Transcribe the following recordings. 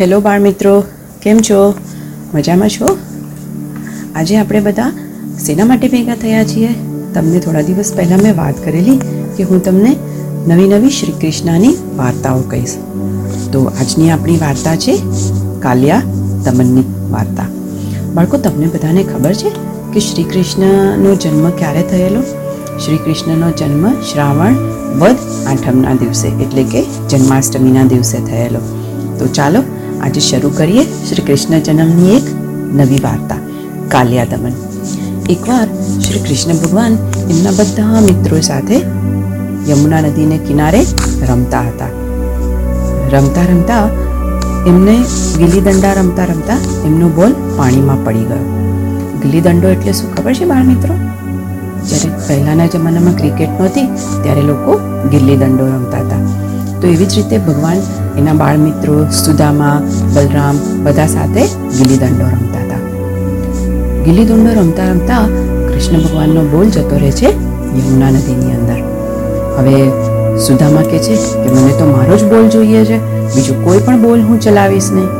Hello બાળ મિત્રો કેમ છો? મજામાં છો? આજે આપણે બધા શેના માટે ભેગા થયા છીએ. તમને થોડા દિવસ પહેલાં મેં વાત કરેલી કે હું તમને નવી નવી શ્રી કૃષ્ણની વાર્તાઓ કહીશ. તો આજની આપણી વાર્તા છે કાલિયા દમનની વાર્તા. બાળકો, તમને બધાને ખબર છે કે શ્રી કૃષ્ણનો જન્મ ક્યારે થયેલો? શ્રી કૃષ્ણનો જન્મ શ્રાવણ વદ આઠમના દિવસે, એટલે કે જન્માષ્ટમીના દિવસે થયેલો. તો ચાલો આજે શરૂ કરીએ શ્રી કૃષ્ણ જન્મની એક નવી વાર્તા કાલિયા દમન એકવાર શ્રી કૃષ્ણ ભગવાન એમના બધા મિત્રો સાથે યમુના નદીને કિનારે રમતા હતા. રમતા રમતા એમને ગિલીદંડા રમતા રમતા એમનો બોલ પાણીમાં પડી ગયો. ગિલ્લી દંડો એટલે શું ખબર છે બાળ મિત્રો? જ્યારે પહેલાંના જમાનામાં ક્રિકેટ નહોતી, ત્યારે લોકો ગિલ્લી દંડો રમતા હતા. તો એવી જ રીતે ભગવાન એના બાળ મિત્રો સુદામા, બલરામ બધા સાથે ગિલ્લી દંડો રમતા હતા. ગિલ્લી દંડો રમતા રમતા કૃષ્ણ ભગવાનનો બોલ જતો રહે છે યમુના નદીની અંદર. હવે સુદામા કહે છે કે મને તો મારો જ બોલ જોઈએ છે, બીજું કોઈ પણ બોલ હું ચલાવીશ નહીં.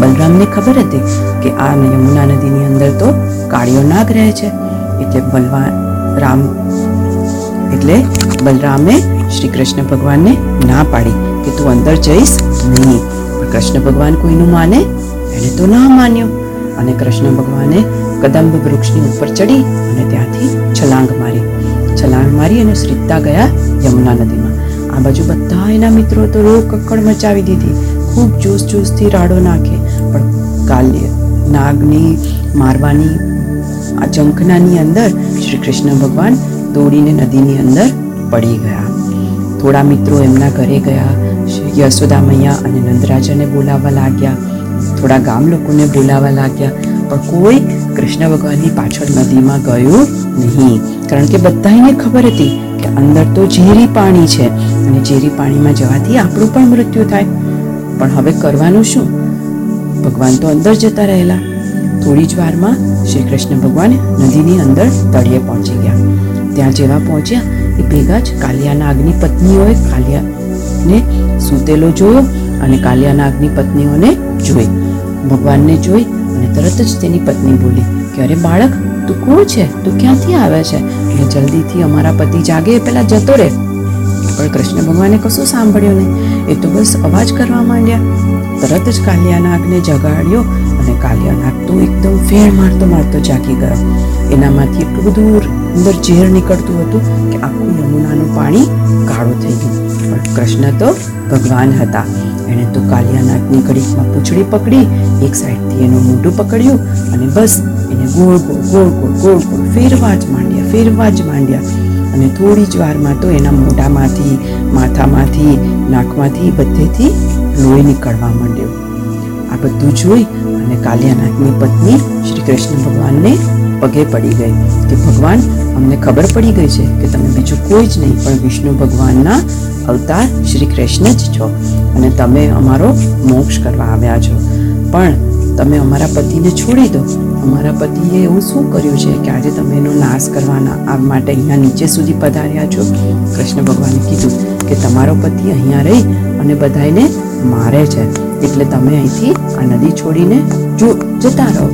બલરામને ખબર હતી કે આ યમુના નદીની અંદર તો કાળિયો નાગ રહે છે, એટલે બલવાન રામ, એટલે બલરામે શ્રી કૃષ્ણ ભગવાનને ના પાડી. કે તું અંદર જઈશ? નહીં. પણ કૃષ્ણ ભગવાન કોઈનું માને? એણે તો ના માન્યું. અને કૃષ્ણ ભગવાને કદંબ વૃક્ષની ઉપર ચડી અને ત્યાંથી છલાંગ મારી. છલાંગ મારી અને શ્રીતા ગયા યમુના નદીમાં. આ બાજુ બધા એના મિત્રો તો રોગ કક્કડ મચાવી દીધી. ખૂબ જોશ જોશથી રાડો નાખે. પણ કાલ્ય નાગની મારવાની આ ઝંખનાની અંદર શ્રી કૃષ્ણ ભગવાન દોડીને નદીની અંદર પડી ગયા. થોડા મિત્રો એમના ઘરે ગયા. યશોદા મૈયા અને નંદરાજાને બોલાવવા લાગ્યા. થોડા ગામ લોકોને બોલાવવા લાગ્યા, પણ કોઈ કૃષ્ણ ભગવાનની પાછળ નદીમાં ગયું નહીં. કારણ કે બધાને ખબર હતી કે અંદર તો ઝેરી પાણી છે અને ઝેરી પાણીમાં જવાથી આપણું પણ મૃત્યુ થાય. પણ હવે કરવાનું શું? ભગવાન તો અંદર જતા રહેલા. થોડી જ વારમાં શ્રી કૃષ્ણ ભગવાન નદીની અંદર તળિયે પહોંચી ગયા. ત્યાં જેવા પહોંચ્યા એ ભેગા જ કાલિયાના આગની પત્નીઓએ કાલિયાને સૂતેલો જોયો અને કાલિયા નાગની પત્નીઓને જોઈ. ભગવાનને જોઈ અને તરત જ તેની પત્ની બોલી કે અરે બાળક? તું કોણ છે? તું ક્યાંથી આવે છે? એટલે જલ્દીથી અમારા પતિ જાગે એ પહેલાં જતો રહે. પણ કૃષ્ણ ભગવાને કશું સાંભળ્યું નહીં. એ તો બસ અવાજ કરવા માંડ્યા. તરત જ કાલિયાનાગને જગાડ્યો અને કાલિયાનાગ તો એકદમ ફેર મારતો મારતો જાગી ગયો. એનામાંથી એટલું બધું અંદર ઝેર નીકળતું હતું કે આખું યમુનાનું પાણી કાળું થઈ ગયું. પણ કૃષ્ણ તો ભગવાન હતા. એણે તો કાલિયાનાથની ઘડીકમાં પૂંછડી પકડી, એક સાઈડથી એનું મોઢું પકડ્યું અને બસ એને ગોળ ગોળ ગોળ ગોળ ગોળ ગોળ ફેરવા જ માંડ્યા, ફેરવા જ માંડ્યા. અને થોડી જ વારમાં તો એના મોઢામાંથી, માથામાંથી, નાકમાંથી બધેથી લોહી નીકળવા માંડ્યું. આ બધું જોઈ અને કાલિયાનાથની પત્ની શ્રી કૃષ્ણ ભગવાનને પગે પડી ગઈ કે ભગવાન, અમને ખબર પડી ગઈ છે કે તમે બીજું કોઈ જ નહીં, પણ વિષ્ણુ ભગવાનના અવતાર શ્રી કૃષ્ણ જ છો અને તમે અમારો મોક્ષ કરવા આવ્યા છો. પણ તમે અમારા પતિને છોડી દો. અમારા પતિએ એવું શું કર્યું છે કે આજે તમે એનો નાશ કરવાના આ માટે અહીંયા નીચે સુધી પધાર્યા છો? કૃષ્ણ ભગવાને કીધું કે તમારો પતિ અહીંયા રહી અને બધાને મારે છે. એટલે તમે અહીંથી આ નદી છોડીને જો જતા રહો.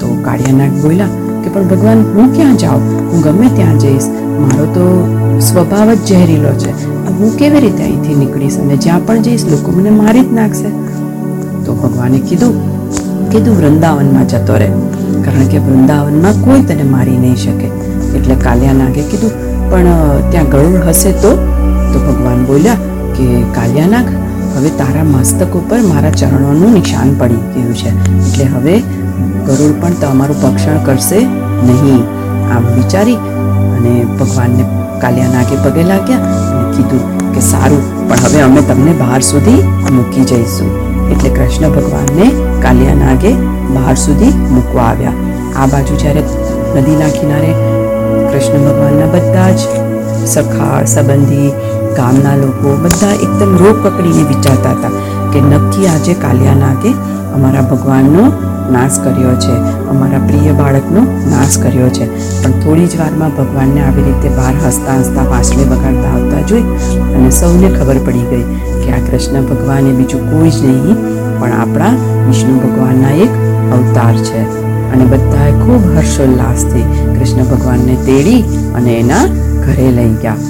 તો કાળિયાનાગ બોલ્યા કે પણ ભગવાન, હું ક્યાં જાઉં? હું ગમે ત્યાં જઈશ. મારો તો સ્વભાવ જ ઝેરીલો છે. હું કેવી રીતે અહીંથી નીકળીશ અને જ્યાં પણ જઈશ, લોકો મને મારી જ નાખશે? તો ભગવાને કીધું કીધું, વૃંદાવનમાં જતો રહે. કારણ કે વૃંદાવનમાં કોઈ તને મારી નહીં શકે. એટલે કાલિયા નાગે કીધું, પણ ત્યાં ગરુડ હશે તો? તો ભગવાન બોલ્યા, કે કાલિયા નાગ, હવે તારા મસ્તક ઉપર મારા ચરણોનું નિશાન પડી ગયું છે. એટલે હવે ગરુડ પણ તમારું ભક્ષણ કરશે નહીં. આમ વિચારી અને ભગવાનને કાલિયા નાગે પગે લાગ્યા અને કીધું કે સારું, પણ હવે અમે તમને બહાર સુધી મૂકી જઈશું. એટલે કૃષ્ણ ભગવાનને કાલિયા નાગે બહાર સુધી મૂકવા આવ્યા. આ બાજુ જ્યારે નદીના કિનારે કૃષ્ણ ભગવાનના બધા જ સખા સંબંધી, ગામના લોકો બધા એકદમ રોગ પકડીને વિચારતા હતા કે નક્કી આજે કાલિયા નાગે અમારા ભગવાનનો નાશ કર્યો છે. અમારા પ્રિય બાળકનો નાશ કર્યો છે. પણ થોડી જ વારમાં ભગવાનને આવી રીતે બહાર હસતા હસતા વાંસળી વગાડતા આવતા જોઈ અને સૌને ખબર પડી ગઈ કે આ કૃષ્ણ ભગવાન એ બીજું કોઈ જ નહીં, પણ આપણા વિષ્ણુ ભગવાનના એક અવતાર છે. અને બધાએ ખૂબ હર્ષોલ્લાસથી કૃષ્ણ ભગવાનને તેડી અને એના ઘરે લઈ ગયા.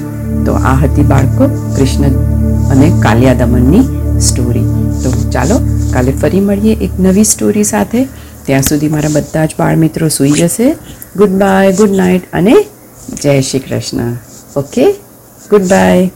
તો આ હતી બાળકો કૃષ્ણ અને કાલિયા દમનની સ્ટોરી તો ચાલો કાલે ફરી મળીએ એક નવી સ્ટોરી સાથે. ત્યાં સુધી મારા બધા જ બાળ મિત્રો સૂઈ જશે. ગુડ બાય ગુડ નાઇટ અને જય Shri Krishna. Okay good bye